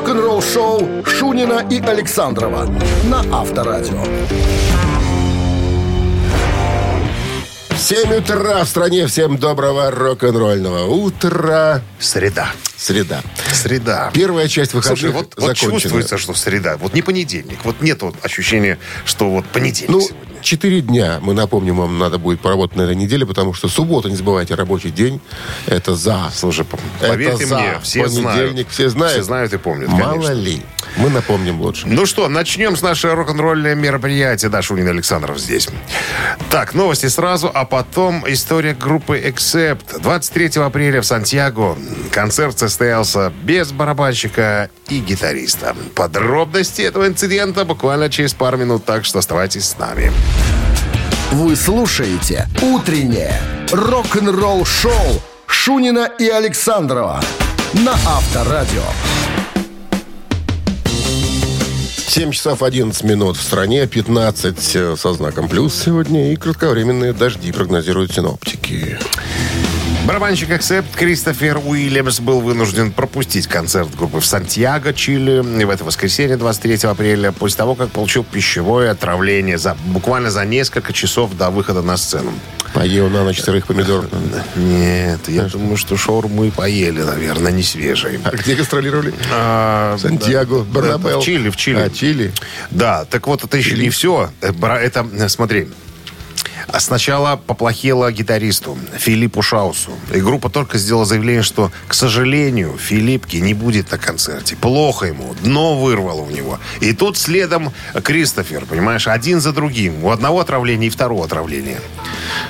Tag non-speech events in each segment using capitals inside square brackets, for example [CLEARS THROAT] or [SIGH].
Рок-н-ролл шоу Шунина и Александрова на Авторадио. 7 утра в стране. Всем доброго рок-н-ролльного утра. Среда. Среда. Среда. Первая часть выходных Слушай, вот, вот закончена. чувствуется, что среда. Вот не понедельник. Вот нет вот ощущения, что вот понедельник Ну, сегодня. Четыре дня, мы напомним, вам надо будет поработать на этой неделе, потому что суббота, не забывайте, рабочий день. Это за. Слушай, по- Это поверьте за. мне, все знают. Понедельник, все знают. Все знают и помнят, Мало конечно. ли. Мы напомним лучше. Ну что, начнем с нашего рок-н-ролльное мероприятия. Да, Шунин Александров здесь. Так, новости сразу, а потом история группы Accept. 23 апреля в Сантьяго концерт состоялся без барабанщика и гитариста. Подробности этого инцидента буквально через пару минут, так что оставайтесь с нами. Вы слушаете «Утреннее рок-н-ролл-шоу» Шунина и Александрова на Авторадио. 7 часов 11 минут в стране, 15 э, со знаком плюс сегодня и кратковременные дожди прогнозируют синоптики. Барабанщик Accept Кристофер Уильямс был вынужден пропустить концерт группы в Сантьяго, Чили в это воскресенье, 23 апреля, после того, как получил пищевое отравление за, буквально за несколько часов до выхода на сцену. Поел на ночь сырых помидоров. Нет, я думаю, что шаурму и поели, наверное, не свежие. А где гастролировали? А, Сантьяго, да, Барнабел. В Чили, в Чили. А, Чили. Да, так вот, это еще не все. Э, Это, смотри, Сначала поплохело гитаристу Филиппу Шаусу. И группа только сделала заявление, что, к сожалению, Филиппки не будет на концерте. Плохо ему. Дно вырвало у него. И тут следом Кристофер, понимаешь, один за другим. У одного отравления и второго отравления.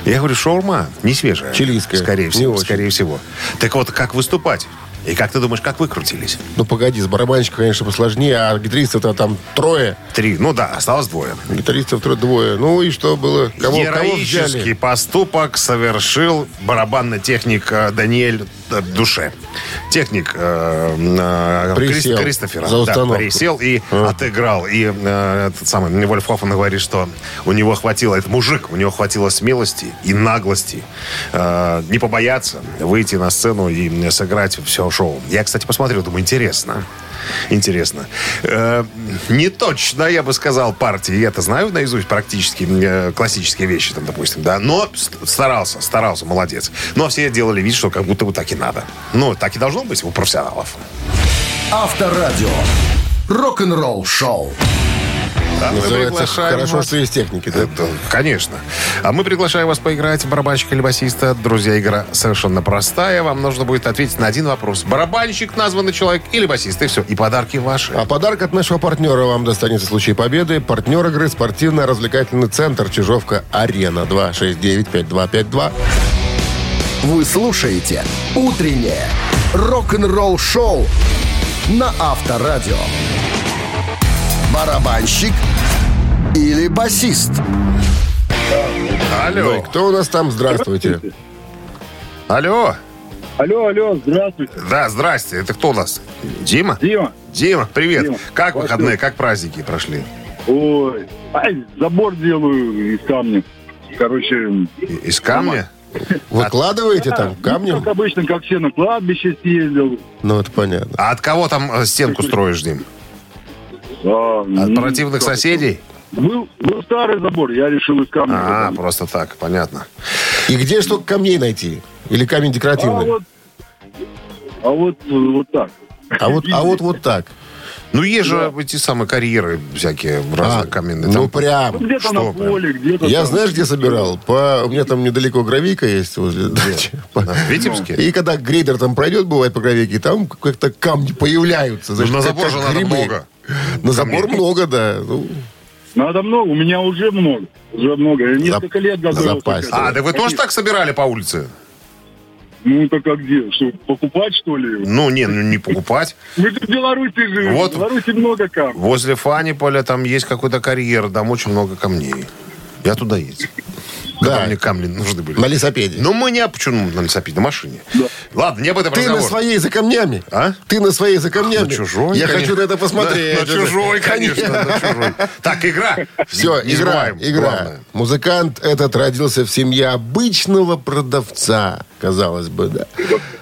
Я говорю, шаурма не свежая. Чилийская. Скорее всего, скорее всего. Так вот, как выступать? И как ты думаешь, как выкрутились? Ну, погоди, с барабанщиком, конечно, посложнее, а гитаристов-то там трое. Три. Ну да, осталось двое. Гитаристов трое, двое. Ну и что было? Кого, кого Героический взяли? поступок совершил барабанный техник э, Даниэль э, Душе. Техник э, э, Присел Крис- Кристофера. за да, установку. присел и отыграл. И э, этот самый Вольф Хоффман говорит, что у него хватило, это мужик, у него хватило смелости и наглости э, не побояться выйти на сцену и сыграть все шоу. Я, кстати, посмотрел, думаю, интересно. Интересно. Э, не точно, я бы сказал, партии. Я-то знаю наизусть практически э, классические вещи, там, допустим, да. Но ст- старался, старался, молодец. Но все делали вид, что как будто бы так и надо. Ну, так и должно быть у профессионалов. Авторадио. Рок-н-ролл шоу. Мы Называется приглашаем «Хорошо, вас- что есть техники». Да? Это, конечно. А мы приглашаем вас поиграть в барабанщика или басиста. Друзья, игра совершенно простая. Вам нужно будет ответить на один вопрос. Барабанщик, названный человек или басист. И все. И подарки ваши. А подарок от нашего партнера вам достанется в случае победы. Партнер игры спортивно-развлекательный центр Чижовка-Арена 269-5252. Вы слушаете «Утреннее рок-н-ролл шоу» на Авторадио. Барабанщик или басист? Алло. Ой, кто у нас там? Здравствуйте. Алло. Алло, алло, здравствуйте. Да, здрасте. Это кто у нас? Дима? Дима. Дима, привет. Дима. Как Спасибо. выходные, как праздники прошли? Ой, ай, забор делаю из камня. Короче, Из камня? Выкладываете там ну, камнем? как обычно, как все на кладбище съездил. Ну, это понятно. А от кого там э, стенку строишь, Дим? А, От ну, противных соседей? Был, был старый забор, я решил из камня. А, просто так, понятно. И где столько камней найти? Или камень а декоративный? вот, а вот, э, вот так. А вот, а вот, вот так. Ну, есть же эти самые карьеры всякие разные А, каменные. ну, прям. Где-то Что на прям? поле, где-то Я там. знаешь, где собирал? По, у меня там недалеко гравийка есть возле дачи. [LAUGHS] По- в Витебске? И когда грейдер там пройдет, бывает по гравейке, там как-то камни появляются. знаешь, Ну, на забор же надо много. На забор много, да. Ну, Надо много, у меня уже много. Уже много. Я несколько лет готовился. А, да вы тоже так собирали по улице? Ну, так а где? Что, покупать, что ли? Ну, не, ну не покупать. Мы же в Беларуси живем. Вот. В Беларуси много камней. Возле Фаниполя там есть какой-то карьер, там очень много камней. Я туда ездил. Когда Да. мне камни нужны были. на лесопеде. Ну, мы не... Почему на лесопеде? На машине. Ладно, не об этом Ты на разговор. своей за камнями. А? Ты на своей за камнями. На чужой, Я конечно. хочу на это посмотреть. На, на чужой, конечно, на чужой. Так, игра. Все, Не игра, забываем, игра. главное. Музыкант этот родился в семье обычного продавца, казалось бы, да.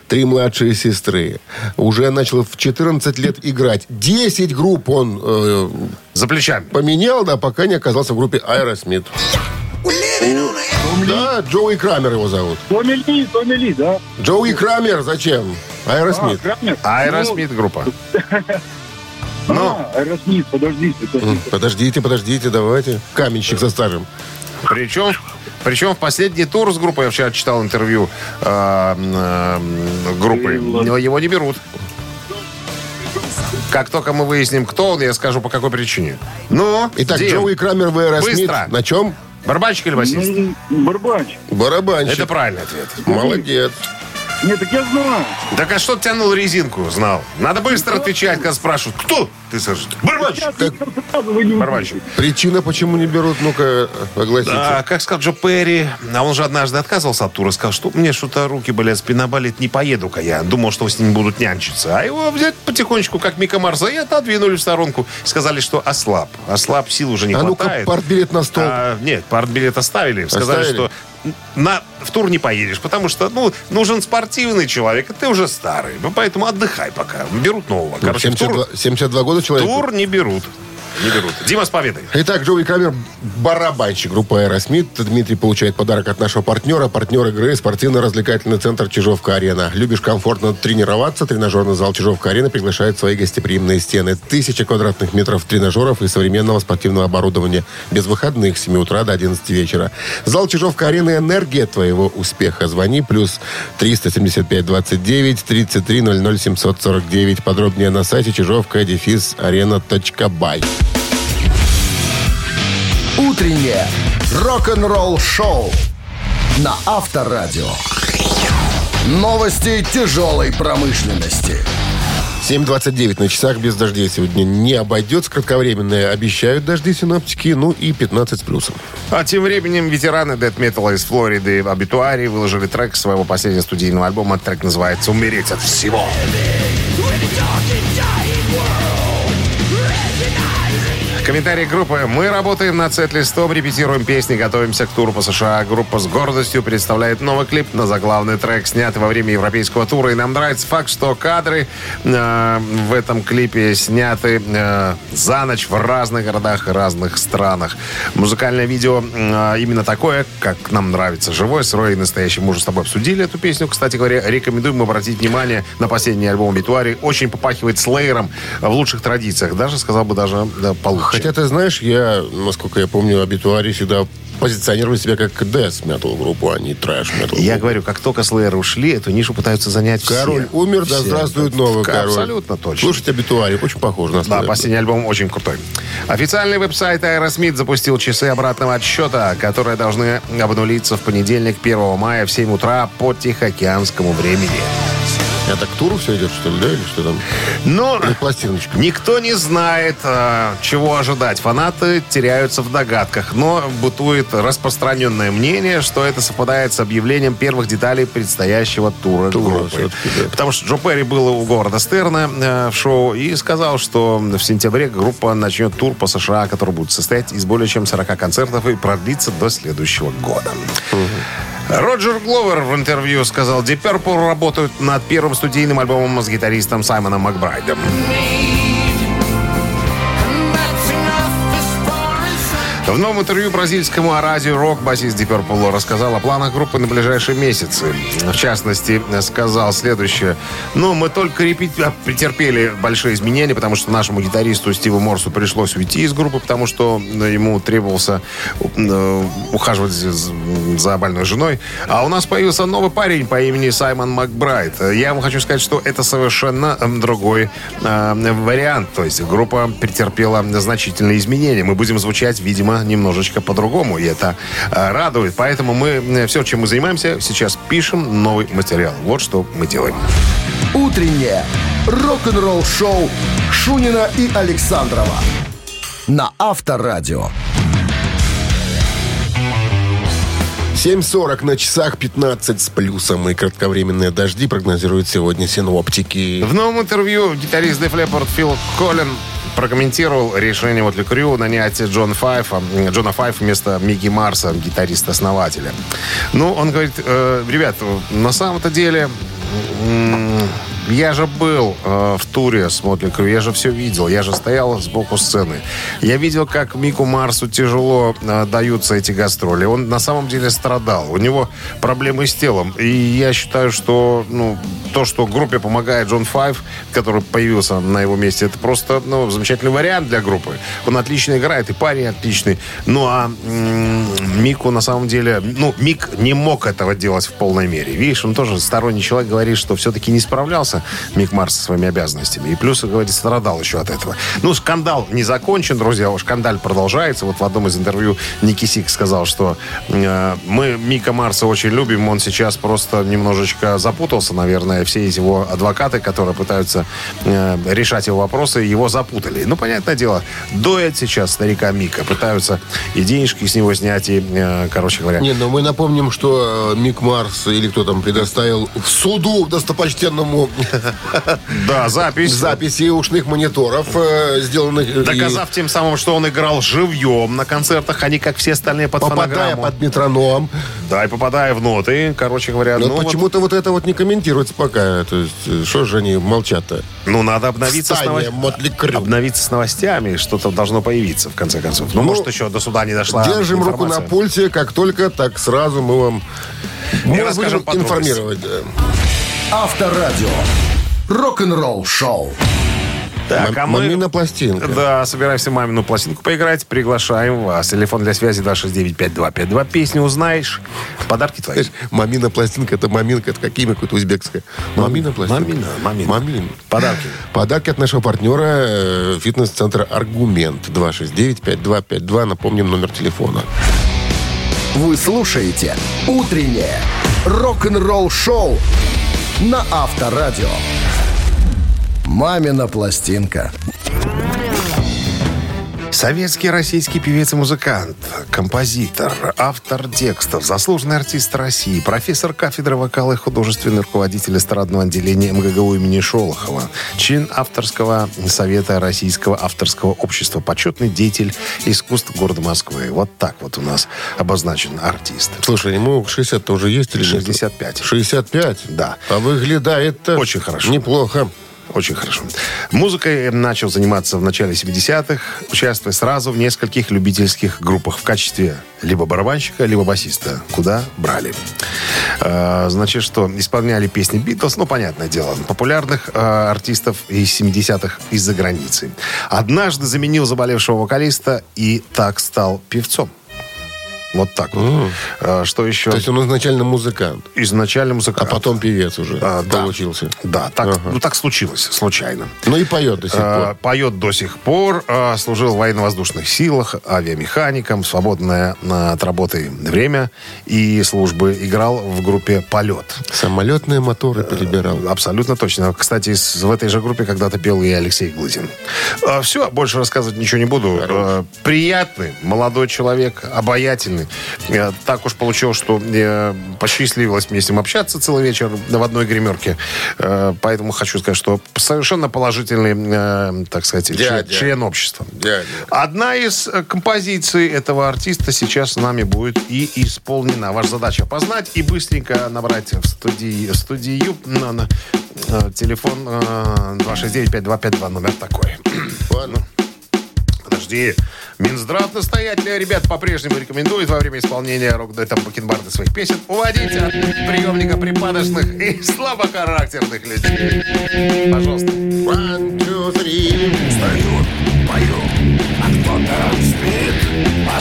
три младшие сестры. Уже начал в 14 лет играть. 10 групп он э, За плечами. поменял, да, пока не оказался в группе Аэросмит. Да, Джоуи Крамер его зовут. Томми Ли, Томми Ли, да? Джоуи Крамер, зачем? Аэросмит. А, Крамер? Аэросмит группа. Ну, [LAUGHS] а, Аэросмит, подождите, подождите. Подождите, подождите, давайте. Каменщик заставим. Причем, причем в последний тур с группой, я вчера читал интервью э, э, группы, но его не берут. Как только мы выясним, кто он, я скажу, по какой причине. Ну, Итак, Дим, Джоуи Крамер в Аэросмит. Быстро. На чем? Барабанщик или басист? Ну, Барабанщик. Барабанщик. Это правильный ответ. Молодец. Нет, так я знаю. Так а что ты тянул резинку, знал? Надо быстро отвечать, когда спрашивают, кто? Ты скажешь, барабанщик. Не Барабанщик. Причина, почему не берут? Ну-ка, огласите. А, как сказал Джо Перри, а он же однажды отказывался от тура, сказал, что мне что-то руки болят, спина болит, не поеду-ка я. Думал, что с ним будут нянчиться. А его взять потихонечку, как Мика Марса, и отодвинули в сторонку. Сказали, что ослаб. Ослаб, сил уже не А ну-ка, хватает. партбилет на стол. А, нет, партбилет оставили. Сказали, Оставили? что на, в тур не поедешь, потому что ну, нужен спортивный человек, а ты уже старый. Ну, Поэтому отдыхай пока. Берут нового. Ну, Короче, в тур, 72, 72 года человек. тур не берут. Не берут. Дима с победой. Итак, Джоуи Крамер, барабанщик группы Аэросмит. Дмитрий получает подарок от нашего партнера. Партнер игры спортивно-развлекательный центр Чижовка-Арена. Любишь комфортно тренироваться? Тренажерный зал Чижовка-Арена приглашает в свои гостеприимные стены. Тысяча квадратных метров тренажеров и современного спортивного оборудования. Без выходных с 7 утра до 11 вечера. Зал Чижовка-Арена – энергия твоего успеха. Звони плюс 375 29 33 00 749. Подробнее на сайте чижовка дефис арена.бай. Утреннее рок-н-ролл-шоу на Авторадио. Новости тяжелой промышленности. 7.29 на часах без дождей сегодня не обойдется. Кратковременные обещают дожди синоптики. Ну и 15 с плюсом. А тем временем ветераны Death Metal из Флориды Обитуари выложили трек своего последнего студийного альбома. Трек называется «Умереть от всего». Комментарий группы. Мы работаем над сет-листом, репетируем песни, готовимся к туру по США. Группа с гордостью представляет новый клип на заглавный трек, снятый во время европейского тура. И нам нравится факт, что кадры э, в этом клипе сняты э, за ночь в разных городах и разных странах. Музыкальное видео э, именно такое, как нам нравится. Живой, сырой и настоящий. Мы уже с тобой обсудили эту песню. Кстати говоря, рекомендуем обратить внимание на последний альбом Битуари. Очень попахивает слеером в лучших традициях. Даже, сказал бы, даже да, получше. Хотя, ты знаешь, я, насколько я помню, обитуари всегда позиционировали себя как death metal группу, а не трэш metal. Я говорю, как только слэеры ушли, эту нишу пытаются занять все. Король умер, да Все. здравствует новый король. Абсолютно точно. Слушайте обитуари, очень похоже на Да, слэер. последний альбом очень крутой. Официальный веб-сайт Aerosmith запустил часы обратного отсчета, которые должны обнулиться в понедельник, 1 мая в 7 утра по Тихоокеанскому времени. Это к туру все идет, что ли, да? Или что там? Но Или пластиночка? никто не знает, э, чего ожидать. Фанаты теряются в догадках, но бытует распространенное мнение, что это совпадает с объявлением первых деталей предстоящего тура, Тура, группы. да. Потому что Джо Перри был у города Стерна э, в шоу и сказал, что в сентябре группа начнет тур по США, который будет состоять из более чем 40 концертов и продлиться до следующего года. Роджер Гловер в интервью сказал, Deep Purple работают над первым студийным альбомом с гитаристом Саймоном Макбрайдом. В новом интервью бразильскому радио «Рок» басист Deep Purple рассказал о планах группы на ближайшие месяцы. В частности, сказал следующее. Ну, мы только репи- а, претерпели большие изменения, потому что нашему гитаристу Стиву Морсу пришлось уйти из группы, потому что ну, ему требовался э, ухаживать за- больной женой. А у нас появился новый парень по имени Саймон Макбрайт. Я вам хочу сказать, что это совершенно м, другой э, вариант. То есть группа претерпела значительные изменения. Мы будем звучать, видимо, немножечко по-другому. И это э, радует. Поэтому мы э, все, чем мы занимаемся, сейчас пишем новый материал. Вот что мы делаем. Утреннее рок-н-ролл-шоу Шунина и Александрова на Авторадио. 7.40 на часах, 15 с плюсом. И кратковременные дожди прогнозируют сегодня синоптики. В новом интервью гитарист Def Leppard Фил Коллин прокомментировал решение вот Крю нанять Джон Файфа, Джона Файфа вместо Микки Марса, гитариста-основателя. Ну, он говорит, «Э, ребят, на самом-то деле я же был э, в туре с Мотли Крю, я же все видел, я же стоял сбоку сцены. Я видел, как Мику Марсу тяжело э, даются эти гастроли. Он на самом деле страдал. У него проблемы с телом. И я считаю, что ну, то, что группе помогает Джон Файв, который появился на его месте, это просто ну, замечательный вариант для группы. Он отлично играет, и парень отличный. Ну, а м, Мику на самом деле... Ну, Мик не мог этого делать в полной мере. Видишь, он тоже сторонний человек говорит, что все-таки не справлялся Мик Марс со своими обязанностями. И плюс, говорит, страдал еще от этого. Ну, скандал не закончен, друзья. Скандаль продолжается. Вот в одном из интервью Никки Сикс сказал, что э, мы Мика Марса очень любим. Он сейчас просто немножечко запутался, наверное. Все эти его адвокаты, которые пытаются э, решать его вопросы, его запутали. Ну, понятное дело, доят сейчас старика Мика. Пытаются и денежки с него снять, и, э, короче говоря... Не, но мы напомним, что э, Мик Марс или кто там предоставил в суду достопочтенному Да, запись. записи ушных мониторов, э, сделанных... и Доказав тем самым, что он играл живьем на концертах, а не как все остальные под попадая под метроном. Да, и попадая в ноты, короче говоря. Но ну, почему-то вот это вот не комментируется пока. То есть, э, что же они молчат-то? ну, надо обновиться с, Встание, новос- Мотли Крю. обновиться с новостями, что-то должно появиться, в конце концов. Ну, Ну, может, еще до суда не дошла Держим руку на пульсе, как только, так сразу мы вам мы вас будем информировать. Авторадио. Рок-н-ролл шоу. Так, а мы... Мамина пластинка. Да, собираемся мамину пластинку поиграть. Приглашаем вас. Телефон для связи 269-5252. Песню узнаешь. Подарки твои. Знаешь, мамина пластинка, это маминка, это как имя какое-то узбекское. Мамина пластинка. Мамина, мамина. Мамин. Подарки. Подарки от нашего партнера э, фитнес-центра «Аргумент». 269-5252. Напомним номер телефона. Вы слушаете «Утреннее рок-н-ролл-шоу» на Авторадио. «Мамина пластинка». Советский российский певец и музыкант, композитор, автор текстов, заслуженный артист России, профессор кафедры вокала и художественный руководитель эстрадного отделения МГГУ имени Шолохова, член авторского совета Российского авторского общества, почетный деятель искусств города Москвы. Вот так вот у нас обозначен артист. Слушай, ему 60-то уже есть или нет? 65. 65? Да. А выглядает Очень хорошо. Неплохо. Очень хорошо. Музыкой начал заниматься в начале 70-х, участвуя сразу в нескольких любительских группах в качестве либо барабанщика, либо басиста. Куда брали. Э, Значит, что исполняли песни Битлз, ну, понятное дело, популярных э, артистов из 70-х из-за границы. Однажды заменил заболевшего вокалиста и так стал певцом. Вот так вот. Э, Что еще? То есть он изначально музыкант, Изначально а музыкант. потом певец уже А, да. получился. Да, так, Ага. ну так случилось, случайно. Ну и поет до сих Э, пор. Поет до сих пор, э, служил в военно-воздушных силах, авиамехаником, свободное э, от работы время и службы. Играл в группе «Полет». Самолетные моторы перебирал. Абсолютно точно. Кстати, в этой же группе когда-то пел и Алексей Глызин. все, больше рассказывать ничего не буду. Э, приятный, молодой человек, обаятельный. Э, так уж получилось, что э, посчастливилось мне с ним общаться целый вечер в одной гримерке. Э, поэтому хочу сказать, что совершенно положительный, так сказать, член, Дядя. член общества. Дядя. Одна из композиций этого артиста сейчас с нами будет и исполнена. Ваша задача познать и быстренько набрать в студии, студию на, на, телефон э, 269-5252, номер такой. Ладно. Подожди. Минздрав настоятельно, ребят, по-прежнему рекомендует во время исполнения рок-дуэтом Бакенбарда своих песен уводить от приемника припадочных и слабохарактерных людей. Пожалуйста. One, two, three. Стою, пою, а кто-то спит, а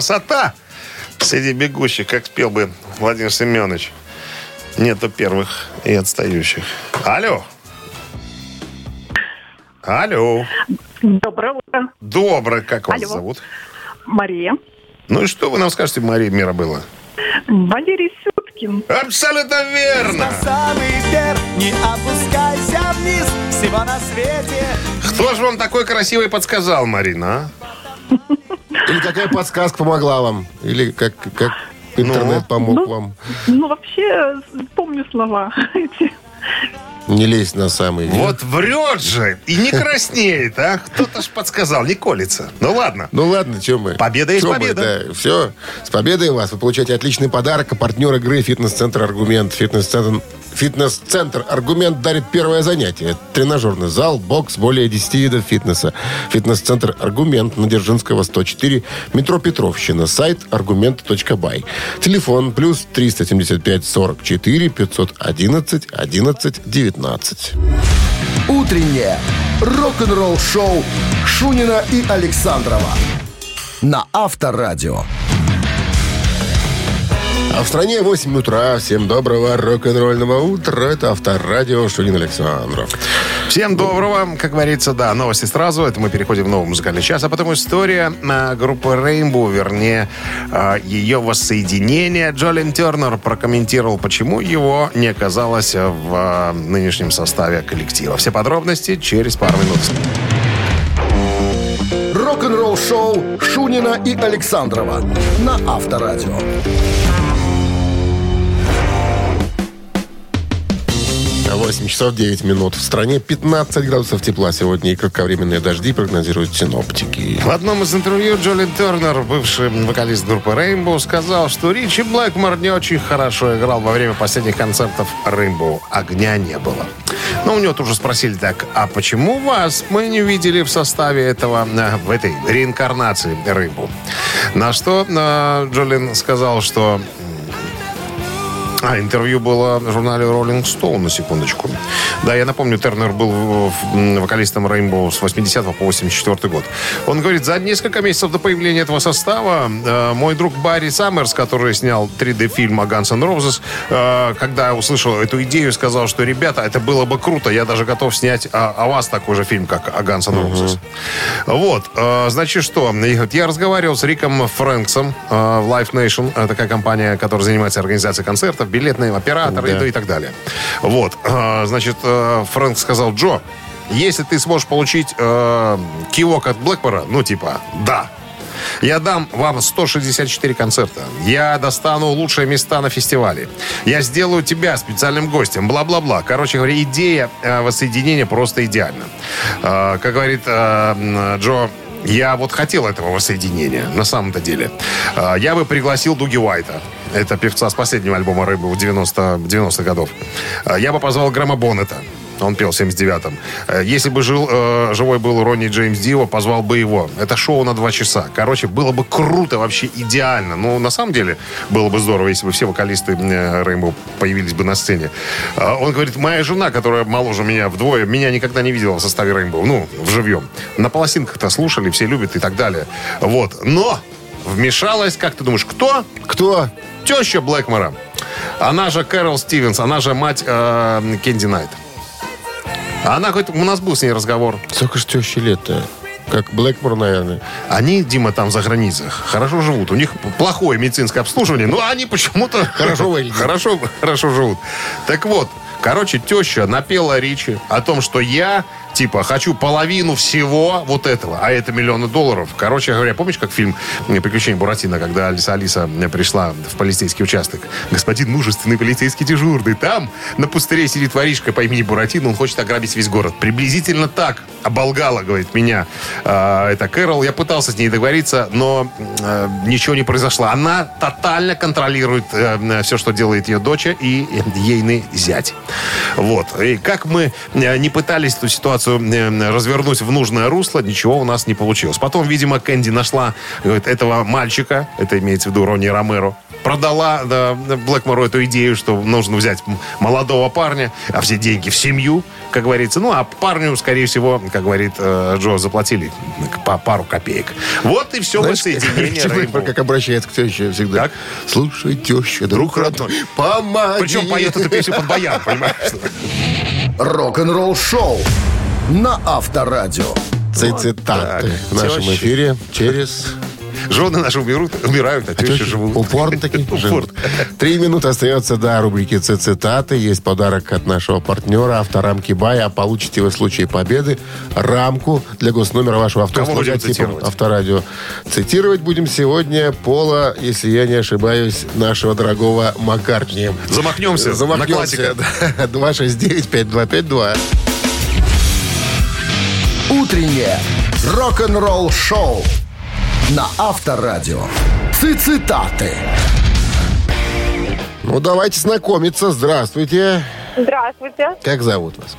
Красота! Среди бегущих, как спел бы Владимир Семенович. Нету первых и отстающих. Алло! Алло. Доброе утро. Доброе. Как вас Алло. зовут? Мария. Ну и что вы нам скажете, Мария Мирабыла? Валерий Сюткин. Абсолютно верно. самый верх, не опускайся вниз, всего на свете. Кто же вам такой красивый подсказал, Марина? а? [LAUGHS] Или какая подсказка помогла вам? Или как, как интернет помог Ну, вам? Ну, вообще, помню слова эти. Не лезть на самый верх. Вот врет же и не краснеет, а? Кто-то ж подсказал, не колется. Ну ладно. Ну ладно, что мы? Победа есть Чё мы, победа. да, все. С победой вас. Вы получаете отличный подарок. А партнер игры «Фитнес-центр Аргумент». «Фитнес-центр» Фитнес-центр «Аргумент» дарит первое занятие. Тренажерный зал, бокс, более 10 видов фитнеса. Фитнес-центр «Аргумент» на Дзержинского, 104, метро Петровщина. Сайт аргумент.бай. Телефон плюс 375 44 511 11 19. Утреннее рок-н-ролл-шоу Шунина и Александрова на Авторадио. А в стране 8 утра. Всем доброго рок-н-ролльного утра. Это Авторадио Шунин Александров. Всем доброго. Как говорится, да, новости сразу. Это мы переходим в новый музыкальный час. А потом история а, группы Rainbow, вернее, а, ее воссоединение. Джолин Тернер прокомментировал, почему его не оказалось в а, нынешнем составе коллектива. Все подробности через пару минут. Рок-н-ролл-шоу Шунина и Александрова на Авторадио. 8 часов 9 минут. В стране 15 градусов тепла сегодня и кратковременные дожди прогнозируют синоптики. В одном из интервью Джолин Тернер, бывший вокалист группы Rainbow, сказал, что Ричи Блэкмор не очень хорошо играл во время последних концертов Rainbow. Огня не было. Но у него тоже спросили так, а почему вас мы не видели в составе этого, э, в этой реинкарнации Rainbow? На что э, Джолин сказал, что а, интервью было в журнале Rolling Stone, на секундочку. Да, я напомню, Тернер был вокалистом Rainbow с 80 по 84 год. Он говорит, за несколько месяцев до появления этого состава э, мой друг Барри Саммерс, который снял 3D-фильм о Guns N' Roses, э, когда услышал эту идею, сказал, что, ребята, это было бы круто, я даже готов снять о, о вас такой же фильм, как о Guns N' Roses. Вот, э, значит, что? Я разговаривал с Риком Фрэнксом э, в Live Nation, э, такая компания, которая занимается организацией концертов, билетные операторы Да. и, и так далее. Вот, э, значит, э, Фрэнк сказал, Джо, если ты сможешь получить э, кивок от Блэкмора, ну, типа, да, я дам вам 164 концерта. Я достану лучшие места на фестивале. Я сделаю тебя специальным гостем. Бла-бла-бла. Короче говоря, идея э, воссоединения просто идеальна. Как говорит Джо, я вот хотел этого воссоединения, на самом-то деле. Э, я бы пригласил Дуги Уайта. Это певца с последнего альбома «Рыбы» в 90 90-х годов. Э, я бы позвал Грэма Боннета. Он пел в 79-м. Э, Если бы жил, э, живой был Ронни Джеймс Дио, позвал бы его. Это шоу на два часа. Короче, было бы круто, вообще идеально. Ну, на самом деле, было бы здорово, если бы все вокалисты э, Rainbow появились бы на сцене. Э, Он говорит, моя жена, которая моложе меня вдвое, меня никогда не видела в составе Rainbow. Ну, вживьем. На пластинках-то слушали, все любят и так далее. Вот. Но вмешалась, как ты думаешь, кто? Кто? Теща Блэкмора. Она же Кэрол Стивенс, она же мать э, Кенди Найт. Она говорит, у нас был с ней разговор. Сколько ж тещи лет-то? Как Блэкмор, наверное. Они, Дима, там за границей хорошо живут. У них плохое медицинское обслуживание, но они почему-то [LAUGHS] Хорошо выглядят. хорошо, хорошо живут. Так вот, короче, теща напела Ричи о том, что я, типа, хочу половину всего вот этого, а это миллионы долларов. Короче говоря, помнишь, как фильм «Приключения Буратино», когда Алиса Алиса пришла в полицейский участок? Господин мужественный полицейский дежурный. Там на пустыре сидит воришка по имени Буратино, он хочет ограбить весь город. Приблизительно так оболгала, говорит, меня э, это Кэрол. Я пытался с ней договориться, но э, ничего не произошло. Она тотально контролирует э, все, что делает ее дочь и ейный зять. Вот. И как мы э, не пытались эту ситуацию э, развернуть в нужное русло, ничего у нас не получилось. Потом, видимо, Кэнди нашла говорит, этого мальчика, это имеется в виду Ронни Ромеро, продала да, Блэкмору эту идею, что нужно взять молодого парня, а все деньги в семью, как говорится. Ну, а парню, скорее всего, как говорит э, Джо, заплатили по пару копеек. Вот и все Знаешь, воссоединение [LAUGHS] как, Rainbow. как обращается к теще всегда. Как? Слушай, теща, друг родной, помоги. Причем поет эту песню под баян, понимаешь? Рок-н-ролл шоу на Авторадио. Цитаты так, в нашем тещи. эфире через... Жены наши умирают, умирают, а тещи живут. Упорно такие [LAUGHS] живут. Три минуты остается до рубрики «Цитаты». Есть подарок от нашего партнера авторамки Бай. А получите вы в случае победы рамку для госномера вашего авто Кого с будем логотипом цитировать? Авторадио. Цитировать будем сегодня Пола, если я не ошибаюсь, нашего дорогого Маккартни. Замахнемся, на классика. [LAUGHS] да. 269-5252. Утреннее рок-н-ролл-шоу на Авторадио. Цитаты. Ну, давайте знакомиться. Здравствуйте. Здравствуйте, Как зовут вас?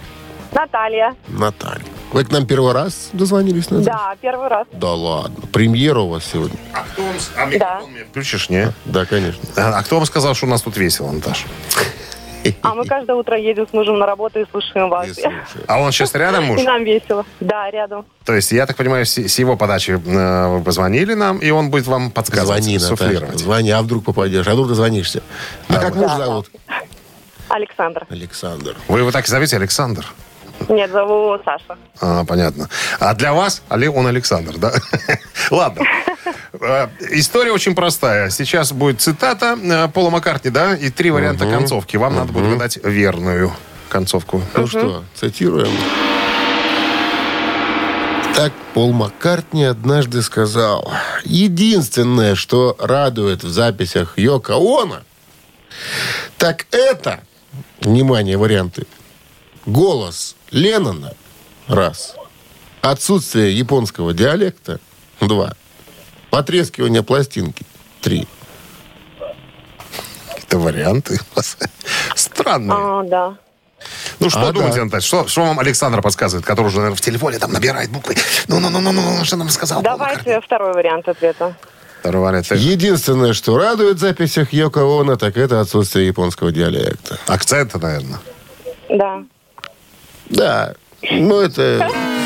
Наталья. Наталья. Вы к нам первый раз дозвонились? Назад? Да, первый раз. Да ладно. Премьера у вас сегодня? А кто вам... А мне включишь, не? Да, конечно. А а кто вам сказал, что у нас тут весело, Наташа? А мы каждое утро едем с мужем на работу и слушаем вас. Слушаю. А он сейчас рядом, [LAUGHS] муж? И нам весело. Да, рядом. То есть, я так понимаю, с, с его подачи э, вы позвонили нам, и он будет вам подсказывать, Звони, Наташа. суфлировать. Звони, а вдруг попадешь? А вдруг дозвонишься? А как муж зовут? Александр. Александр. Вы его так и зовете Александр? Нет, зову Саша. А, понятно. А для вас Але- он Александр, да? [LAUGHS] Ладно. Э, История очень простая. Сейчас будет цитата э, Пола Маккартни, да, и три варианта концовки. Вам надо будет гадать верную концовку. Ну что, цитируем. Так Пол Маккартни однажды сказал, единственное, что радует в записях Йоко Оно, так это, внимание, варианты, голос Леннона, раз, отсутствие японского диалекта, два, потрескивание пластинки, три. Это варианты. Странные. А, да. Ну что А, думаете, да. Наталья? Что, что вам Александр подсказывает, который уже, наверное, в телефоне там набирает буквы? Ну-ну-ну-ну, что нам сказал? Давайте второй вариант ответа. Второй вариант. Единственное, что радует в записях Йоко Оно, так это отсутствие японского диалекта. Акценты, наверное. Да. Да, ну это... [LAUGHS]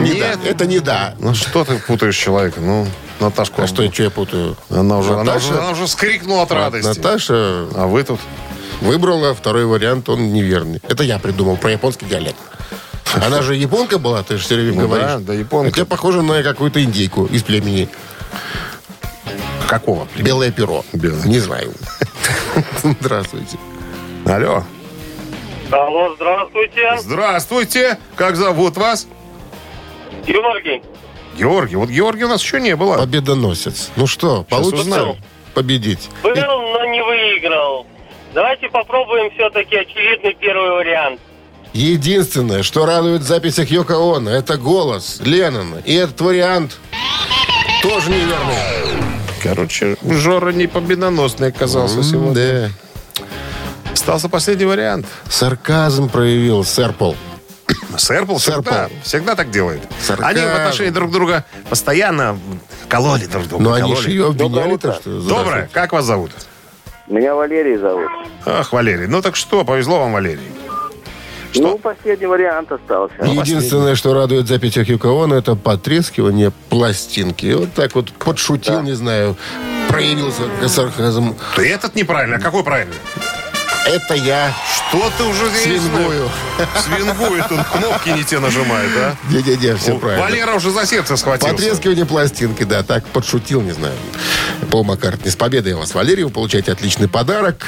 Не Нет. да, это не да. Ну что ты путаешь человека? Ну, Наташку. А что, что я путаю? Она уже, она, Наташа? уже, она уже скрикнула от радости. Наташа А вы тут? выбрала второй вариант, он неверный. Это я придумал про японский диалект. Она же японка была, ты же все время Ну говоришь. да, да, японка. Хотя похоже на какую-то индейку из племени. Какого? Белое перо. Белое. Не знаю. [LAUGHS] Здравствуйте. Алло. Алло, здравствуйте. Здравствуйте. Как зовут вас? Георгий. Георгий. Вот Георгий у нас еще не было. Победоносец. Ну что, получится узнаем. победить? Был, но не выиграл. Давайте попробуем все-таки очевидный первый вариант. Единственное, что радует в записях Йоко Оно, это голос Леннона. И этот вариант тоже неверный. Короче, Жора не победоносный оказался сегодня. Да. Остался последний вариант. Сарказм проявил сэр Пол. Сэрпл Сэр всегда, всегда так делает. Сарказм. Они в отношении друг друга постоянно кололи друг друга. Но они кололи. же ее обвиняли-то, что... Доброе. Как вас зовут? Меня Валерий зовут. Ах, Валерий. Ну так что, повезло вам, Валерий. Ну, последний вариант остался. Единственное, что радует в записях Йоко Оно, это потрескивание пластинки. И вот так вот подшутил, не знаю, проявился сарказм. И этот неправильно. А какой правильный? Это я Что ты уже здесь? свингую. Свингует он, кнопки не те нажимает, да? Не-не-не, все О, правильно. Валера уже за сердце схватился. Потрескивание пластинки, да, так подшутил, не знаю. Пол Маккартни. С победой вас, Валерий. Вы получаете отличный подарок.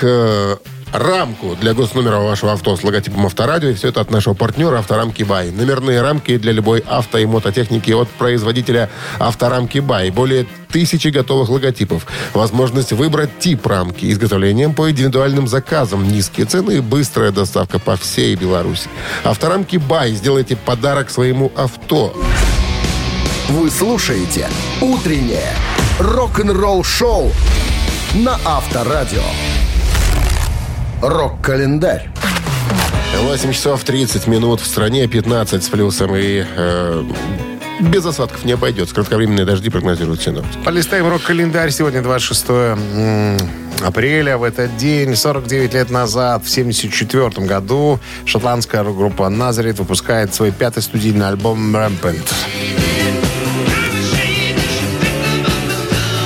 Рамку для госномера вашего авто с логотипом Авторадио. И все это от нашего партнера Авторамки Бай. Номерные рамки для любой авто и мототехники от производителя Авторамки Бай. Более тысячи готовых логотипов. Возможность выбрать тип рамки. Изготовлением по индивидуальным заказам. Низкие цены и быстрая доставка по всей Беларуси. Авторамки Бай. Сделайте подарок своему авто. Вы слушаете «Утреннее рок-н-ролл-шоу» на Авторадио. Рок-календарь. 8 часов 30 минут в стране, 15 с плюсом и э, без осадков не обойдется. Кратковременные дожди прогнозируют синоптики. Полистаем рок-календарь. Сегодня 26 м, апреля. В этот день, 49 лет назад, в 1974 году, шотландская рок-группа «Назарет» выпускает свой пятый студийный альбом «Rampant».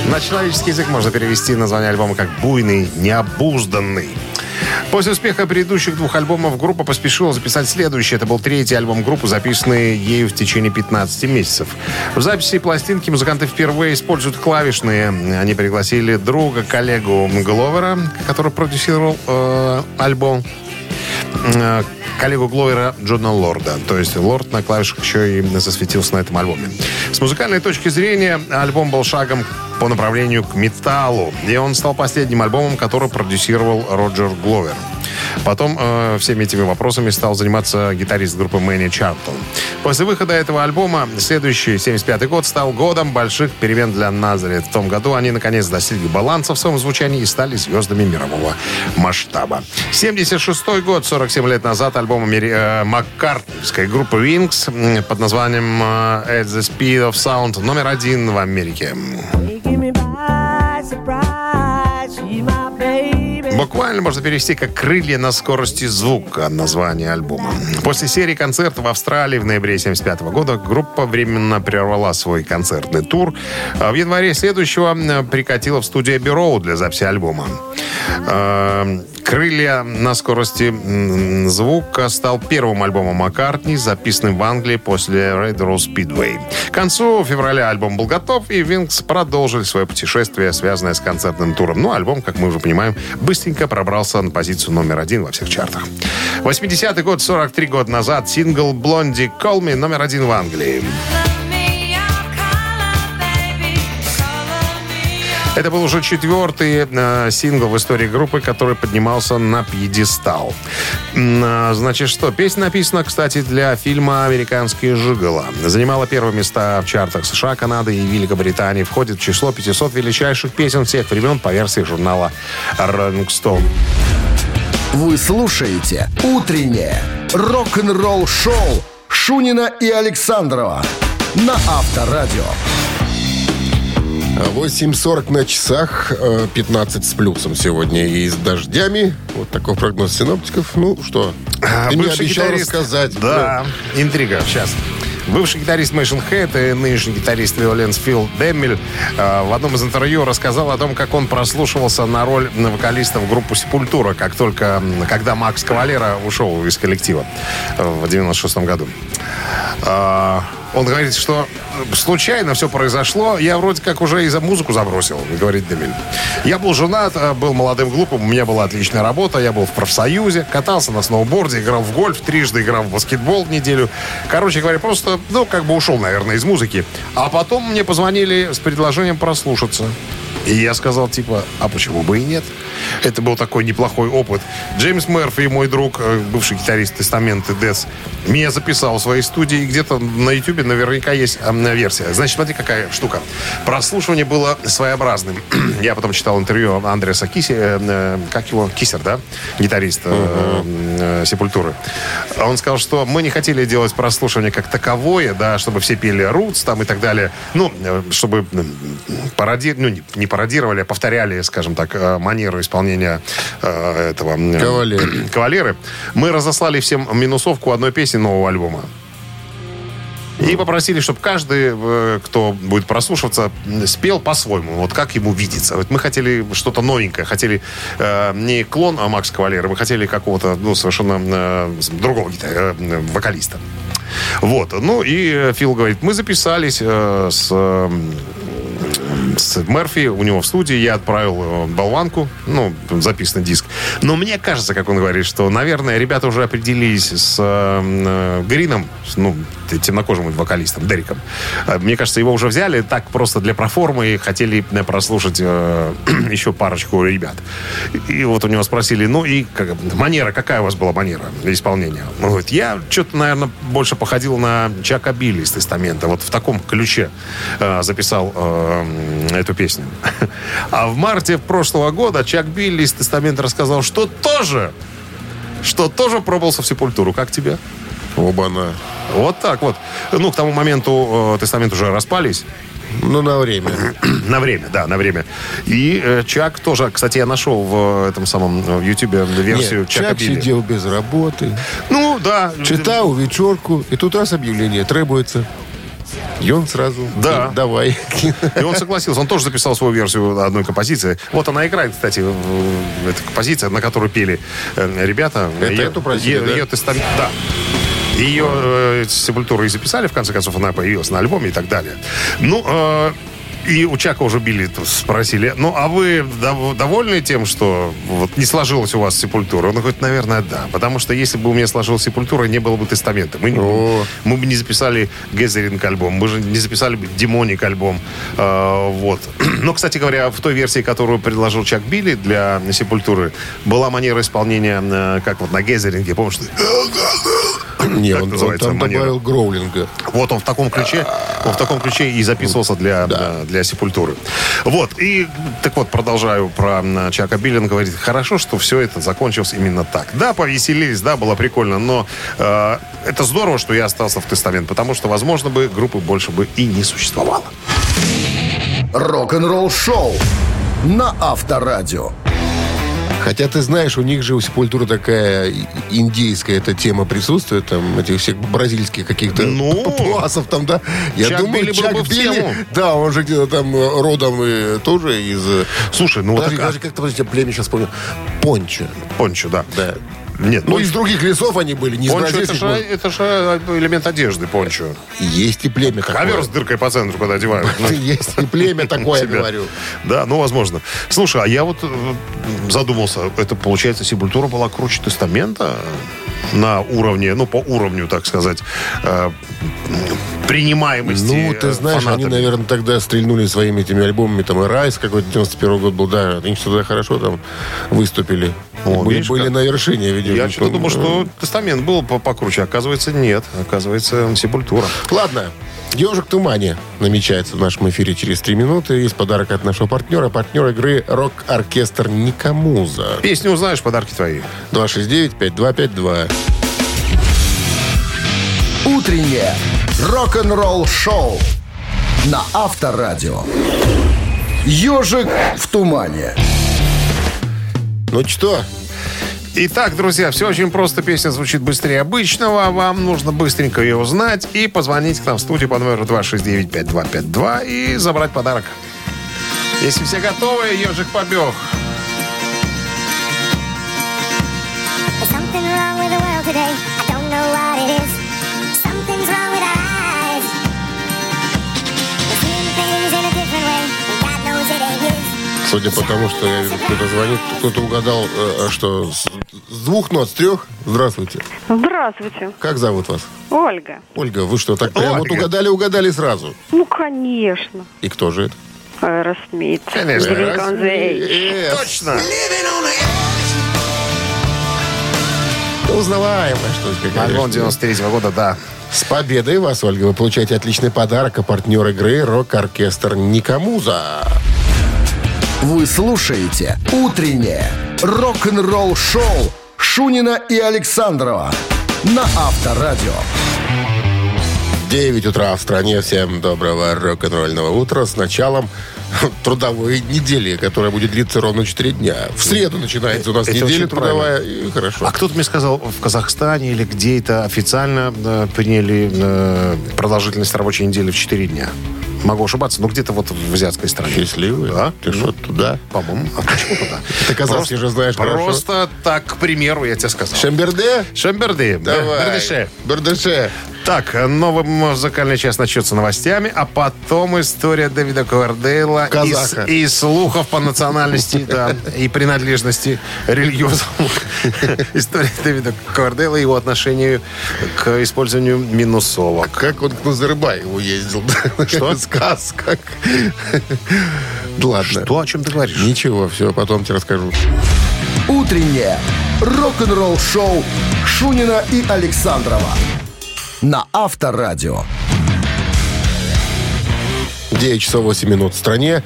На человеческий язык можно перевести название альбома как «буйный, необузданный». После успеха предыдущих двух альбомов группа поспешила записать следующий. Это был третий альбом группы, записанный ею в течение 15 месяцев. В записи пластинки музыканты впервые используют клавишные. Они пригласили друга, коллегу Гловера, который продюсировал э, альбом коллегу Гловера Джона Лорда. То есть Лорд на клавишах еще и засветился на этом альбоме. С музыкальной точки зрения альбом был шагом по направлению к металлу. И он стал последним альбомом, который продюсировал Роджер Гловер. Потом э, всеми этими вопросами стал заниматься гитарист группы Мэнни Чартон. После выхода этого альбома следующий, 75 год, стал годом больших перемен для Назарет. В том году они, наконец, достигли баланса в своем звучании и стали звездами мирового масштаба. 76 год, 47 лет назад, альбом э, маккартневской группы Wings под названием э, At the Speed of Sound номер один в Америке. Буквально можно перевести как «Крылья на скорости звука» название альбома. После серии концертов в Австралии в ноябре 1975 года группа временно прервала свой концертный тур. А В январе следующего прикатила в студию Road для записи альбома. «Крылья на скорости звука» стал первым альбомом Маккартни, записанным в Англии после Red Rose Speedway. К концу февраля альбом был готов, и Винкс продолжили свое путешествие, связанное с концертным туром. Но альбом, как мы уже понимаем, быстренько пробрался на позицию номер один во всех чартах. 80-й год, 43 года назад, сингл «Блонди Me» номер один в Англии. Это был уже четвертый э, сингл в истории группы, который поднимался на пьедестал. Э, значит, что? Песня написана, кстати, для фильма «Американские жиголо». Занимала первые места в чартах США, Канады и Великобритании. Входит в число 500 величайших песен всех времен по версии журнала Rolling Stone. Вы слушаете «Утреннее рок-н-ролл-шоу» Шунина и Александрова на Авторадио. 8.40 на часах, э, 15 с плюсом сегодня и с дождями. Вот такой прогноз синоптиков. Ну что, ты мне обещал гитарист- рассказать. Да, интрига. Сейчас. Бывший гитарист Мэйшн Хэт и нынешний гитарист Виоленс Фил Деммель э, в одном из интервью рассказал о том, как он прослушивался на роль вокалиста в группу «Сепультура», как только, когда Макс Кавалера ушел из коллектива э, в 96 году. А, Он говорит, что случайно все произошло. Я вроде как уже и за музыку забросил, говорит Демель. Я был женат, э, был молодым глупым, у меня была отличная работа, я был в профсоюзе, катался на сноуборде, играл в гольф, трижды играл в баскетбол неделю. Короче говоря, просто, ну, как бы ушел, наверное, из музыки. А потом мне позвонили с предложением прослушаться. И я сказал, типа, а почему бы и нет? Это был такой неплохой опыт. Джеймс Мерфи, мой друг, э, бывший гитарист Тестамент и Дес, меня записал в своей студии. Где-то на Ютубе наверняка есть версия. Значит, смотри, какая штука. Прослушивание было своеобразным. [CLEARS THROAT] я потом читал интервью Андреса Киси, э, э, как его, Кисер, да? Гитарист э, э, Сепультуры. Он сказал, что мы не хотели делать прослушивание как таковое, да, чтобы все пели Рутс там и так далее. Ну, чтобы пароди... ну, не, пародировали, а повторяли, скажем так, манеру исполнения э, этого... Кавалеры. [CLEARS THROAT] Кавалеры. Мы разослали всем минусовку одной песни нового альбома. И попросили, чтобы каждый, э, кто будет прослушиваться, спел по-своему, вот как ему видится. Вот мы хотели что-то новенькое, хотели э, не клон а Макс Кавалера, мы хотели какого-то ну, совершенно э, другого гита- э, вокалиста. Вот. Ну и э, Фил говорит, мы записались э, с э, с Мерфи у него в студии. Я отправил э, болванку, ну, записанный диск. Но мне кажется, как он говорит, что, наверное, ребята уже определились с э, э, Грином, с, ну, темнокожим вокалистом, Дериком. Э, Мне кажется, его уже взяли так просто для проформы и хотели э, прослушать э, [CLEARS THROAT] еще парочку ребят. И вот у него спросили, ну и как, манера, какая у вас была манера исполнения? Он говорит, я что-то, наверное, больше походил на Чака Билли из Тестамента. Вот в таком ключе э, записал э, эту песню. [LAUGHS] А в марте прошлого года Чак Билли из Тестамента рассказал, что тоже, что тоже пробовался в Сепультуру. Как тебе? Оба-на. Вот так вот. Ну, к тому моменту э, Тестамент уже распались. Ну, на время. [CLEARS THROAT] На время, да, на время. И э, Чак тоже, кстати, я нашел в этом самом э, в Ютубе версию Нет, Чака Чак Билли. сидел без работы. Ну, да. Читал вечерку, и тут раз объявление требуется. И он сразу... Да. «И Давай. И он согласился. Он тоже записал свою версию одной композиции. Вот она играет, кстати, эта композиция, на которую пели э, ребята. Это Ее- эту просили, ее- да? ее тестамент- Да. Ее э, сепультуру и записали, в конце концов, она появилась на альбоме и так далее. Ну, э, и у Чака уже били, спросили, ну, а вы дов- довольны тем, что вот не сложилась у вас сепультура? Он говорит, наверное, да. Потому что если бы у меня сложилась сепультура, не было бы тестамента. Мы, О. мы бы не записали Гезеринг альбом, мы же не записали бы Демоник альбом. Э, вот. [CLEARS THROAT] Но, кстати говоря, в той версии, которую предложил Чак Билли для Сепультуры, была манера исполнения, э, как вот на Гезеринге, помнишь? что- Не, он, он называется там манера? добавил гроулинга. Вот он в таком ключе, он в таком ключе и записывался для, э, для Сепультуры. Вот, и так вот, продолжаю про Чака Билли. Он говорит, хорошо, что все это закончилось именно так. Да, повеселились, да, было прикольно, но э, это здорово, что я остался в тестамент, потому что, возможно, бы группы больше бы и не существовало. Рок-н-ролл шоу на Авторадио. Хотя ты знаешь, у них же у Сепультуры такая и- индейская эта тема присутствует, там, этих всех бразильских каких-то Ну, папуасов там, да. Я Чак думаю, Билли Чак Билли, да, он же где-то там э, родом э, тоже из... э, Слушай, ну вот подожди, так- подожди, как-то, подожди, племя сейчас помню. Пончо. Пончо, да. Да. Нет, Ну, пончо- из других лесов они были, не из пончо это бразильских. же, это же элемент одежды, пончо. Есть и племя такое. Ковер с дыркой по центру, когда одевают. [LAUGHS] Ну, Есть и племя [LAUGHS] такое, говорю. Да, ну, возможно. Слушай, а я вот э, задумался, это, получается, Сепультура была круче Тестамента на уровне, ну, по уровню, так сказать, э, принимаемости Ну, ты э, знаешь, они, фанатами. наверное, тогда стрельнули своими этими альбомами, там, и Райс какой-то 91 год был, да, они тогда хорошо там выступили. О, были, видишь, были как? на вершине, видимо. Я что-то думал, что Тестамент был по- покруче. Оказывается, нет. Оказывается, Сепультура. Ладно, «Ежик в тумане» намечается в нашем эфире через три минуты. Есть подарок от нашего партнера. Партнер игры «Рок-оркестр Никамуза». Песню узнаешь, подарки твои. 269-5252. Утреннее рок-н-ролл шоу на Авторадио. Ежик в тумане. Ну что, Итак, друзья, все очень просто. Песня звучит быстрее обычного. Вам нужно быстренько ее узнать и позвонить к нам в студию по номеру 269-5252 и забрать подарок. Если все готовы, ежик побег. Судя по тому, что я вижу, кто-то звонит, кто-то угадал, э, что с, двух нот, с трех? Здравствуйте. Здравствуйте, Как зовут вас? Ольга. Ольга, вы что, так прям вот угадали, угадали сразу? Ну, конечно. И кто же это? Аэросмит. Конечно. Edge. Э, Точно. Узнаваемая, что ли, какая Альбом же. 93 года, да. С победой вас, Ольга. Вы получаете отличный подарок, а партнер игры «Рок-оркестр Никамуза». Вы слушаете «Утреннее рок-н-ролл шоу» Шунина и Александрова на Авторадио. 9 утра в стране. Всем доброго рок-н-ролльного утра с началом [LAUGHS] трудовой недели, которая будет длиться ровно 4 дня. В среду начинается у нас Это неделя трудовая, и хорошо. А кто-то мне сказал, в Казахстане или где это официально э, приняли э, продолжительность рабочей недели в 4 дня. Могу ошибаться, но где-то вот в азиатской стране. Счастливый? Да? Ты что, туда? По-моему. А почему туда? [LAUGHS] Ты казахский же знаешь. Просто так, к примеру, я тебе сказал. Шемберде? Шемберды. да, Давай. Бердыше. Бердыше. Так, новый музыкальный час начнется новостями, а потом история Дэвида Ковердейла и, Казаха. и слухов по национальности [LAUGHS] да, и принадлежности религиозному. [LAUGHS] История Дэвида Ковердейла и его отношению к использованию минусовок. Как он к Назарбаеву ездил. Что? Сказ как. Да Ладно. Что, о чем ты говоришь? Ничего, все, потом тебе расскажу. Утреннее рок-н-ролл шоу Шунина и Александрова на Авторадио. 9 часов 8 минут в стране.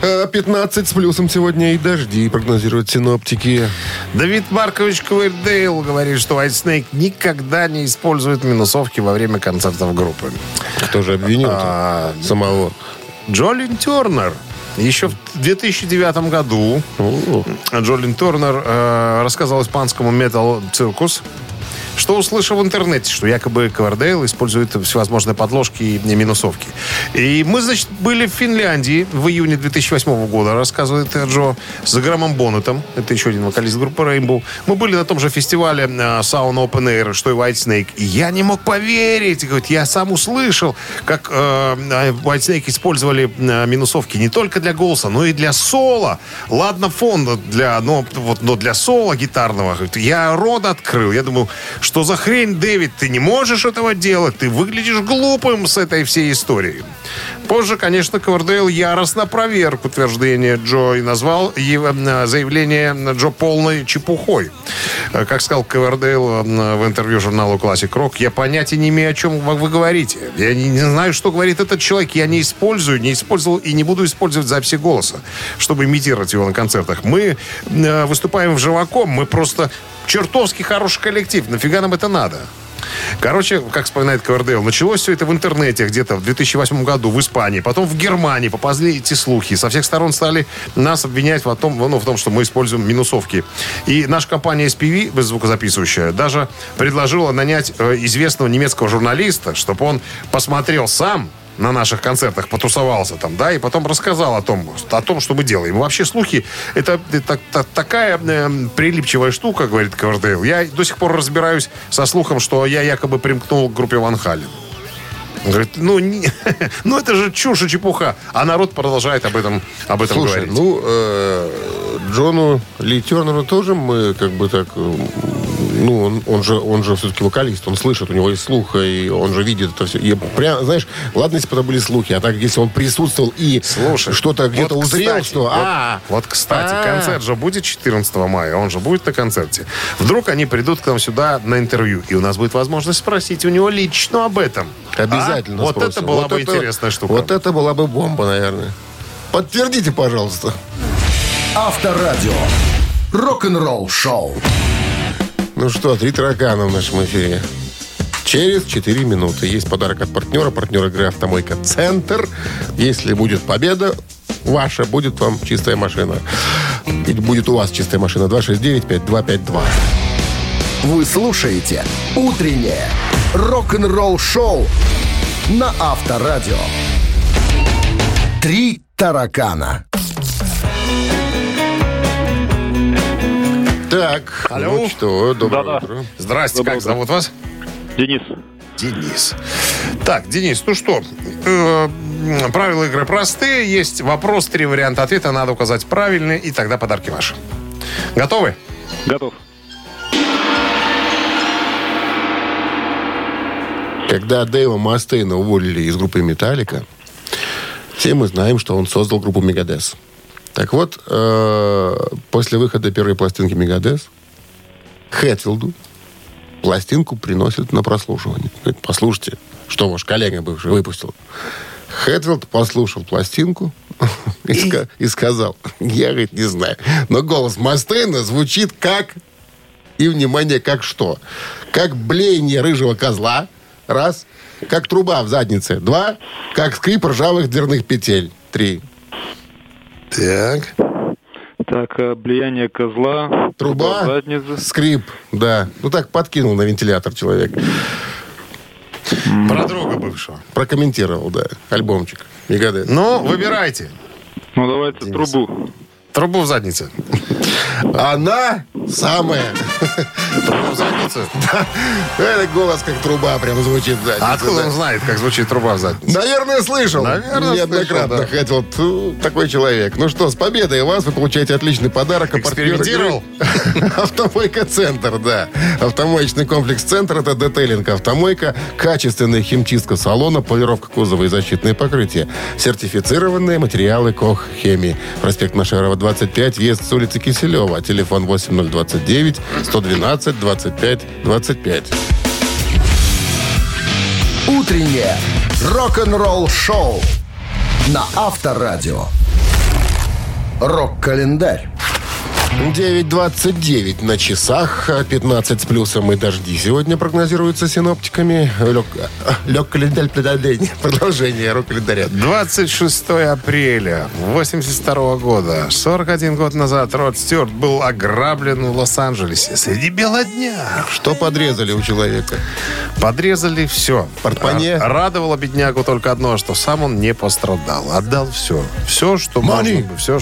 Э, 15 с плюсом сегодня и дожди, прогнозируют синоптики. Давид Маркович Ковердейл говорит, что White Snake никогда не использует минусовки во время концертов группы. Кто же обвинил А, самого? Джолин Тернер. Еще в 2009 году О, Джолин Тернер э, рассказал испанскому Metal Circus, что услышал в интернете, что якобы Ковердейл использует всевозможные подложки и минусовки. И мы, значит, были в Финляндии в июне 2008 года, рассказывает Джо, с Грамом Боннетом. Это еще один вокалист группы Rainbow. Мы были на том же фестивале э, Sound Open Air, что и White Snake. И я не мог поверить. Говорит, я сам услышал, как э, White Snake использовали э, минусовки не только для голоса, но и для соло. Ладно, фон для, но, вот, но для соло гитарного. Я рот открыл. Я думаю, что за хрень, Дэвид, ты не можешь этого делать. Ты выглядишь глупым с этой всей историей. Позже, конечно, Ковердейл яростно проверк утверждение Джо и назвал его, э, заявление Джо полной чепухой. Э, Как сказал Ковердейл э, в интервью журналу Classic Rock, я понятия не имею, о чем вы говорите. Я не, не знаю, что говорит этот человек. Я не использую, не использовал и не буду использовать записи голоса, чтобы имитировать его на концертах. Мы выступаем в живаком, мы просто чертовски хороший коллектив. Нафига нам это надо? Короче, как вспоминает Ковердейл, началось все это в интернете где-то в 2008 году в Испании, потом в Германии поползли эти слухи. Со всех сторон стали нас обвинять в том, ну, в том, что мы используем минусовки. И наша компания SPV, звукозаписывающая, даже предложила нанять э, известного немецкого журналиста, чтобы он посмотрел сам на наших концертах потусовался там, да, и потом рассказал о том, о том, что мы делаем. И вообще слухи это, это, та- такая э, прилипчивая штука, говорит Ковердейл. Я до сих пор разбираюсь со слухом, что я якобы примкнул к группе Ван Хален. Он Говорит, ну, не- [LAUGHS] ну это же чушь и чепуха. А народ продолжает об этом, об этом Слушай, говорить. ну, э, Джону Ли Тернеру тоже мы как бы так... Ну, он, он же, он же все-таки вокалист, он слышит, у него есть слух, и он же видит это все. И прям, знаешь, ладно, если бы это были слухи, а так, если он присутствовал и Слушай, что-то где-то вот, узрел, кстати, что... Вот, а, вот, кстати, А. концерт же будет 14 мая, он же будет на концерте. Вдруг они придут к нам сюда на интервью, и у нас будет возможность спросить у него лично об этом. Обязательно А? Вот спросим. это была Вот бы это- интересная штука. Вот это была бы бомба, наверное. Подтвердите, пожалуйста. Авторадио. Рок-н-ролл шоу. Ну что, три таракана в нашем эфире. Через 4 минуты. Есть подарок от партнера. Партнер игры «Автомойка Центр». Если будет победа ваша, будет вам чистая машина. Или будет у вас чистая машина. 269-5252. Вы слушаете «Утреннее рок-н-ролл-шоу» на Авторадио. «Три таракана». Так, Алло. ну что, доброе Да-да. утро. Здрасте, Доброе как утро. зовут вас? Денис. Денис. Так, Денис, ну что, э, правила игры простые. Есть вопрос, три варианта ответа. Надо указать правильный, и тогда подарки ваши. Готовы? Готов. Когда Дэйва Мастейна уволили из группы «Металлика», все мы знаем, что он создал группу «Мегадес». Так вот, э, после выхода первой пластинки «Мегадес» Хэтфилду пластинку приносят на прослушивание. Говорит, послушайте, что ваш коллега бывший выпустил. Хэтфилд послушал пластинку [LAUGHS] и, ска- и сказал, я, говорит, не знаю, но голос Мастейна звучит как и, внимание, как что? Как блеяние рыжего козла. Раз. Как труба в заднице. Два. Как скрип ржавых дверных петель. Три. Так. Так, э, влияние козла. Труба. задницы. Скрип. Да. Ну так подкинул на вентилятор человек. Про друга бывшего. Прокомментировал, да. Альбомчик. Мегадет. Ну, выбирайте. Ну, давайте трубу. Трубу в заднице. Она самая. Трубу в заднице? Это голос как труба прям звучит в заднице, А откуда да. он знает, как звучит труба в заднице? Наверное, слышал. Наверное, Неоднократно слышал, да. хотел. Такой человек. Ну что, с победой вас. Вы получаете отличный подарок. А Экспериментировал? [LAUGHS] Автомойка Центр, да. Автомоечный комплекс Центр – это детейлинг автомойка, качественная химчистка салона, полировка кузова и защитные покрытия. Сертифицированные материалы КОХ Хемии. Проспект Машерова, 25, въезд с улицы Киселева. Телефон 8029 112 25 25. «Утреннее рок-н-ролл-шоу» на Авторадио. Рок-календарь. 9.29 на часах, 15 с плюсом и дожди сегодня прогнозируются синоптиками. Лег, лег календарь. [LAUGHS] Продолжение рок календаря. 26 апреля 82 года, 41 год назад, Род Стюарт был ограблен в Лос-Анджелесе среди бела дня. Что подрезали у человека? Подрезали все. Портмоне? А- Радовало беднягу только одно, что сам он не пострадал. Отдал все. Все, что Money. можно. Все,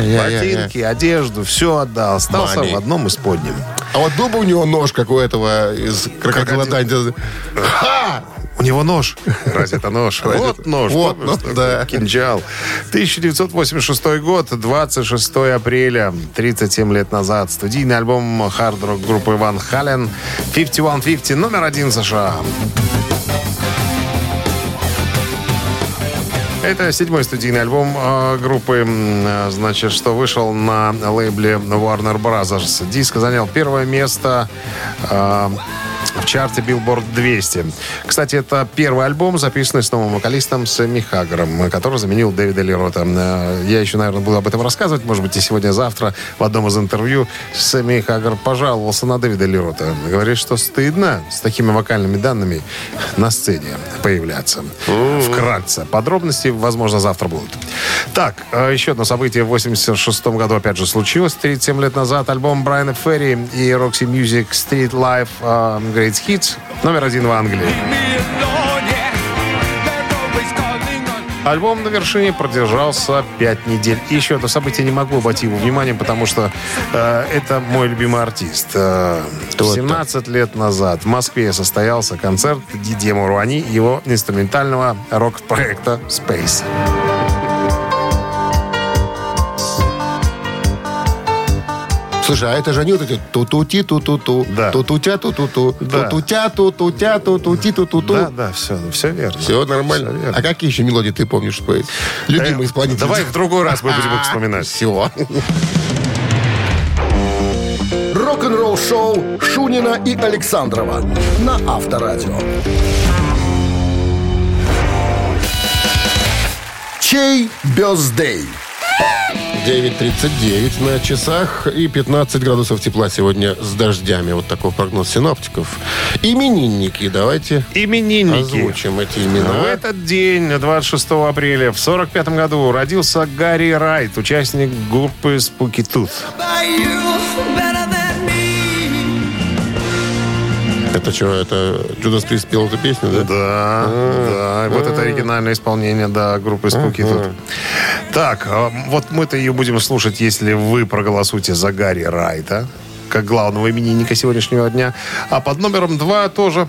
Я-я-я. ботинки, одежду, все отдал. Остался Money. в одном из подним. А вот был бы у него нож, как у этого из крокодила Данди. Ха! У него нож. Разве это нож? Разве Вот это- нож. вот, помнишь, ну, да. Кинжал. 1986 год, 26 апреля, 37 лет назад. Студийный альбом хард-рок группы Ван Хален 5150, номер один США. Это седьмой студийный альбом э, группы, э, значит, что вышел на лейбле Warner Brothers. Диск занял первое место э, чарте Billboard 200. Кстати, это первый альбом, записанный с новым вокалистом Сэмми Хаггером, который заменил Дэвида Лерота. Э, Я еще, наверное, буду об этом рассказывать, может быть, и сегодня-завтра в одном из интервью Сэмми Хаггер пожаловался на Дэвида Лерота. Говорит, что стыдно с такими вокальными данными на сцене появляться. Вкратце. Подробности, возможно, завтра будут. Так, э, еще одно событие в 86 году опять же случилось. 37 лет назад альбом Брайана Ферри и Roxy Music Street Life э, Great Hits номер один в Англии. Альбом на вершине продержался 5 недель. И еще одно событие не могу обойти его вниманием, потому что э, это мой любимый артист. Э, Кто это? 17 лет назад в Москве состоялся концерт Дидье Муруани, его инструментального рок-проекта Space. Слушай, а это же они вот эти ту-ту-ти, ту-ту-ту, Да. ту-тутя, ту-ту-ту, Да. ту-тутя, ту-тутя, ту-тути, ту-ту-ту. Да, да, все, все верно. Все нормально. Всё верно. а какие еще мелодии ты помнишь спеть? Любимый Э, исполнитель. Давай в другой раз мы будем их [LAUGHS] вспоминать. Все. Рок-н-ролл шоу Шунина и Александрова на Авторадио. Чей бездей? 9.39 на часах и 15 градусов тепла сегодня с дождями. Вот такой прогноз синоптиков. Именинники. Давайте Именинники. озвучим эти В имена. этот день, 26 апреля, в 45 году, родился Гарри Райт, участник группы Spooky Tooth. Это что, это Джудас Прист спел эту песню, да? Да, да. Вот это оригинальное исполнение, да, группы Spooky Tooth. Так, а, вот мы-то ее будем слушать, если вы проголосуете за Гарри Райта, как главного именинника сегодняшнего дня. А под номером два тоже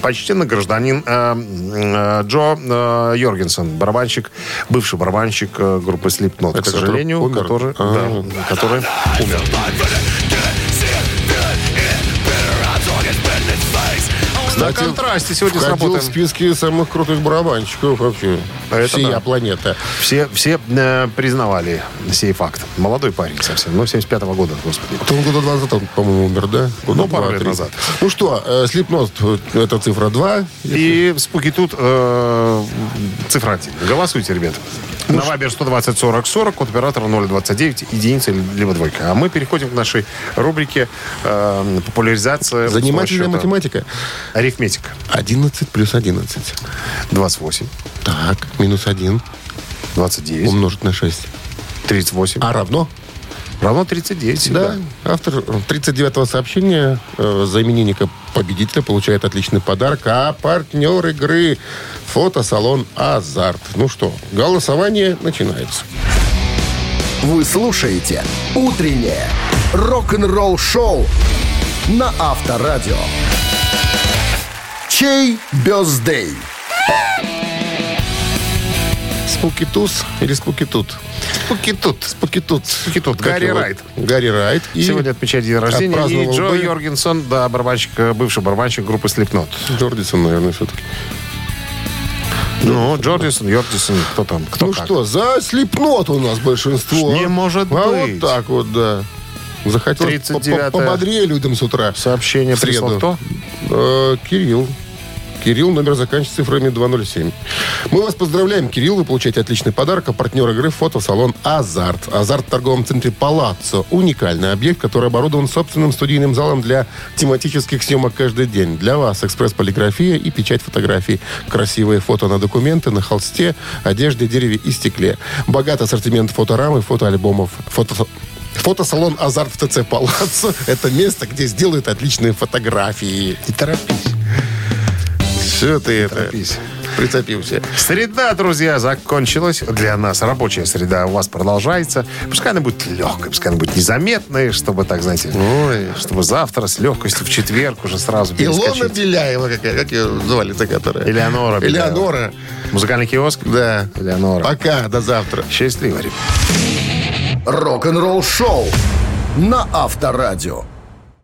почтенный гражданин э, э, Джо э, Йоргенсен, барабанщик, бывший барабанщик э, группы Slipknot, Это к сожалению, который умер? который, А. да, который умер. На Кстати, контрасте сегодня Входил в сработаем. списки самых крутых барабанщиков вообще. Это Всея да. планета. Все, все э, признавали сей факт. Молодой парень совсем, ну, 75-го года, господи. Он года два назад, он, по-моему, умер, да? Года Ну, пару два, лет три. назад. Ну что, э, Slipknot, э, это цифра 2. И спуки тут э, цифра 1. Голосуйте, ребят. На Вайбер 120 40 40, код оператора 029, единица либо двойка. А мы переходим к нашей рубрике э, популяризация Занимательная математика. Арифметика. 11 плюс 11. 28, Так, минус 1 29, умножить на 6. 38. А равно? Равно 39 всегда. Да. Автор 39-го сообщения э, за именинника победителя получает отличный подарок. А партнер игры фотосалон «Азарт». Ну что, голосование начинается. Вы слушаете «Утреннее рок-н-ролл-шоу» на Авторадио. Чей бездей? Спуки-туз или спуки-тут? Спуки-тут. Спуки-тут. Спуки-тут. Как Гарри его? Райт. Гарри Райт. И Сегодня отмечает день рождения. И Джо бы Йоргенсон, да, барабанщик, э, бывший барабанщик группы Slipknot. Джордисон, наверное, все-таки. Ну, Джордисон, Йоргенсон, кто там, кто Ну как. что, за слепнот у нас большинство. Не может а быть. вот так вот, да. Захотелось 39-е. по- по- пободрее людям с утра. Сообщение прислал кто? Э, Кирилл. Кирилл, номер заканчивается цифрами 207. Мы вас поздравляем, Кирилл. Вы получаете отличный подарок. А партнер игры фотосалон «Азарт». «Азарт» в торговом центре «Палаццо». Уникальный объект, который оборудован собственным студийным залом для тематических съемок каждый день. Для вас экспресс-полиграфия и печать фотографий. Красивые фото на документы, на холсте, одежде, дереве и стекле. Богат ассортимент фоторам и фотоальбомов. Фото... Фотосалон «Азарт» в ТЦ «Палаццо» — это место, где сделают отличные фотографии. Не торопись. Все ты это... Торопись. Прицепился. Среда, друзья, закончилась. Для нас рабочая среда у вас продолжается. Пускай она будет легкой, пускай она будет незаметной, чтобы, так, знаете, Ой. чтобы завтра с легкостью в четверг уже сразу Илона перескочить. Беляева, какая, как ее звали-то, которая? Элеонора Беляева. Элеонора. Музыкальный киоск? Да. Элеонора. Пока, до завтра. Счастливо, ребят. Рок-н-ролл шоу на Авторадио.